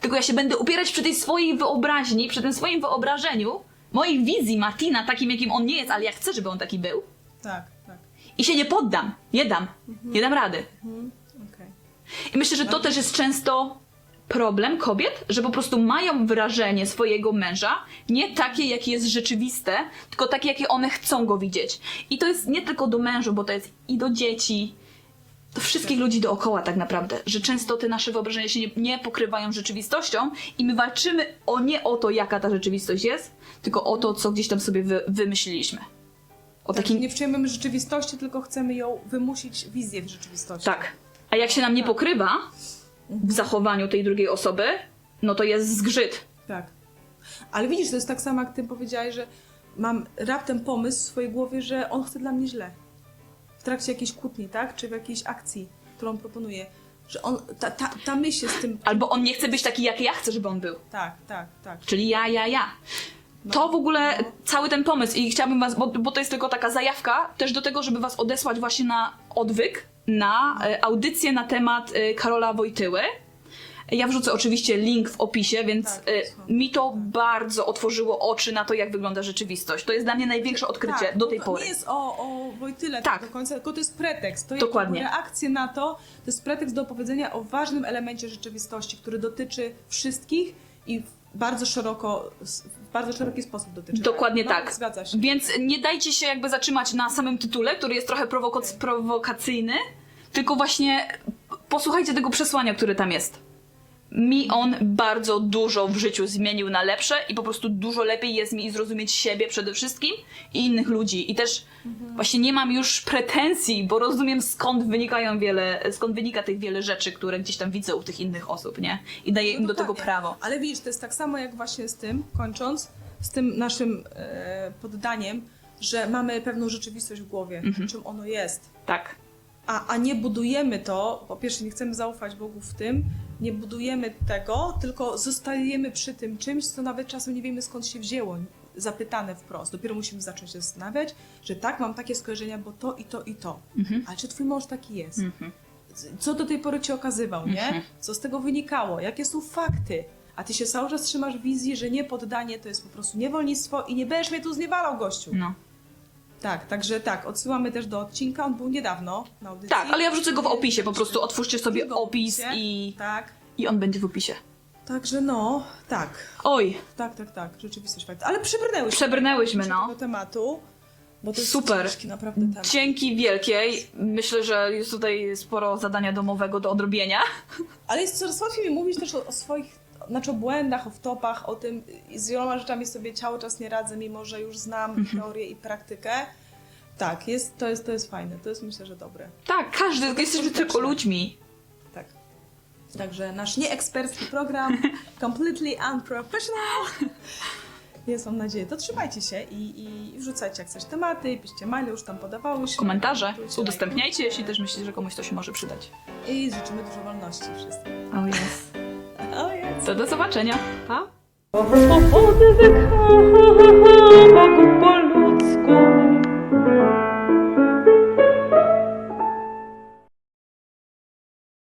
Tylko ja się będę upierać przy tej swojej wyobraźni, przy tym swoim wyobrażeniu, mojej wizji Martina, takim jakim on nie jest, ale ja chcę, żeby on taki był. Tak, tak. I się nie poddam. Nie dam. Nie dam rady. Mhm. Okej. I myślę, że to też jest często problem kobiet, że po prostu mają wrażenie swojego męża nie takie, jakie jest rzeczywiste, tylko takie, jakie one chcą go widzieć. I to jest nie tylko do mężu, bo to jest i do dzieci, do wszystkich ludzi dookoła tak naprawdę, że często te nasze wyobrażenia się nie, nie pokrywają z rzeczywistością i my walczymy o nie o to, jaka ta rzeczywistość jest, tylko o to, co gdzieś tam sobie wy, wymyśliliśmy. O Tak, takim Nie przyjmujemy rzeczywistości, tylko chcemy ją wymusić wizję w rzeczywistości. Tak. A jak się nam nie pokrywa w zachowaniu tej drugiej osoby, no to jest zgrzyt. Tak. Ale widzisz, to jest tak samo, jak ty powiedziałeś, że mam raptem pomysł w swojej głowie, że on chce dla mnie źle. W trakcie jakiejś kłótni, tak? Czy w jakiejś akcji, którą proponuje. Że on, ta, ta, ta myśl jest tym... Albo on nie chce być taki, jak ja chcę, żeby on był. Tak, tak, tak. Czyli ja, ja, ja. To w ogóle cały ten pomysł i chciałabym was, bo, bo to jest tylko taka zajawka, też do tego, żeby was odesłać właśnie na odwyk, na e, audycję na temat e, Karola Wojtyły. Ja wrzucę oczywiście link w opisie, więc Tak, e, mi to bardzo otworzyło oczy na to, jak wygląda rzeczywistość. To jest dla mnie największe odkrycie tak, do bo tej to pory. nie jest o, o Wojtyle Tak. tak. do końca, tylko to jest pretekst. To Dokładnie. jest reakcja na to, to jest pretekst do opowiedzenia o ważnym elemencie rzeczywistości, który dotyczy wszystkich i w bardzo szeroko, w bardzo szeroki sposób dotyczy. Dokładnie no, tak. Zgadza się. Więc nie dajcie się jakby zatrzymać na samym tytule, który jest trochę prowoko- prowokacyjny, tylko właśnie posłuchajcie tego przesłania, które tam jest. Mi on bardzo dużo w życiu zmienił na lepsze i po prostu dużo lepiej jest mi zrozumieć siebie przede wszystkim i innych ludzi. I też właśnie nie mam już pretensji, bo rozumiem skąd wynikają wiele, skąd wynika tych wiele rzeczy, które gdzieś tam widzę u tych innych osób, nie? I daję im No do tego dokładnie. prawo. Ale widzisz, to jest tak samo jak właśnie z tym, kończąc, z tym naszym e, poddaniem, że mamy pewną rzeczywistość w głowie, Mhm. czym ono jest. Tak. A, a nie budujemy to, po pierwsze nie chcemy zaufać Bogu w tym, nie budujemy tego, tylko zostajemy przy tym czymś, co nawet czasem nie wiemy skąd się wzięło, zapytane wprost. Dopiero musimy zacząć się zastanawiać, że tak, mam takie skojarzenia, bo to i to i to. Mhm. Ale czy twój mąż taki jest? Mhm. Co do tej pory ci okazywał, nie? Mhm. Co z tego wynikało? Jakie są fakty? A ty się cały czas trzymasz wizji, że nie poddanie to jest po prostu niewolnictwo i nie będziesz mnie tu zniewalał, gościu. No. Tak, także tak, odsyłamy też do odcinka, on był niedawno na audycji. Tak, ale ja wrzucę go w opisie, po prostu otwórzcie sobie opis i, Tak, i on będzie w opisie. także no, tak, Oj, tak, tak, tak, rzeczywistość fakt. Ale przebrnęłyśmy. Przebrnęłyśmy, no. tego tematu, bo to jest Super. ciężki naprawdę temat. dzięki wielkiej. Myślę, że jest tutaj sporo zadania domowego do odrobienia. Ale jest coraz łatwiej mi mówić też o, o swoich, znaczy o błędach, o wtopach, o tym, z wieloma rzeczami sobie cały czas nie radzę, mimo że już znam Mhm. teorię i praktykę. Tak, jest, to, jest, to jest fajne, to jest myślę, że dobre. Tak, każdy, jesteśmy skuteczne. tylko ludźmi. Tak. Także nasz nieekspercki program, [LAUGHS] completely unprofessional. Jest, mam nadzieję. To trzymajcie się i, i wrzucajcie jak coś tematy, piszcie maile, już tam podawały się. Komentarze udostępniajcie, jeśli też myślicie, że komuś to się może przydać. I życzymy dużo wolności wszystkim. Oh yes. To do zobaczenia. Pa!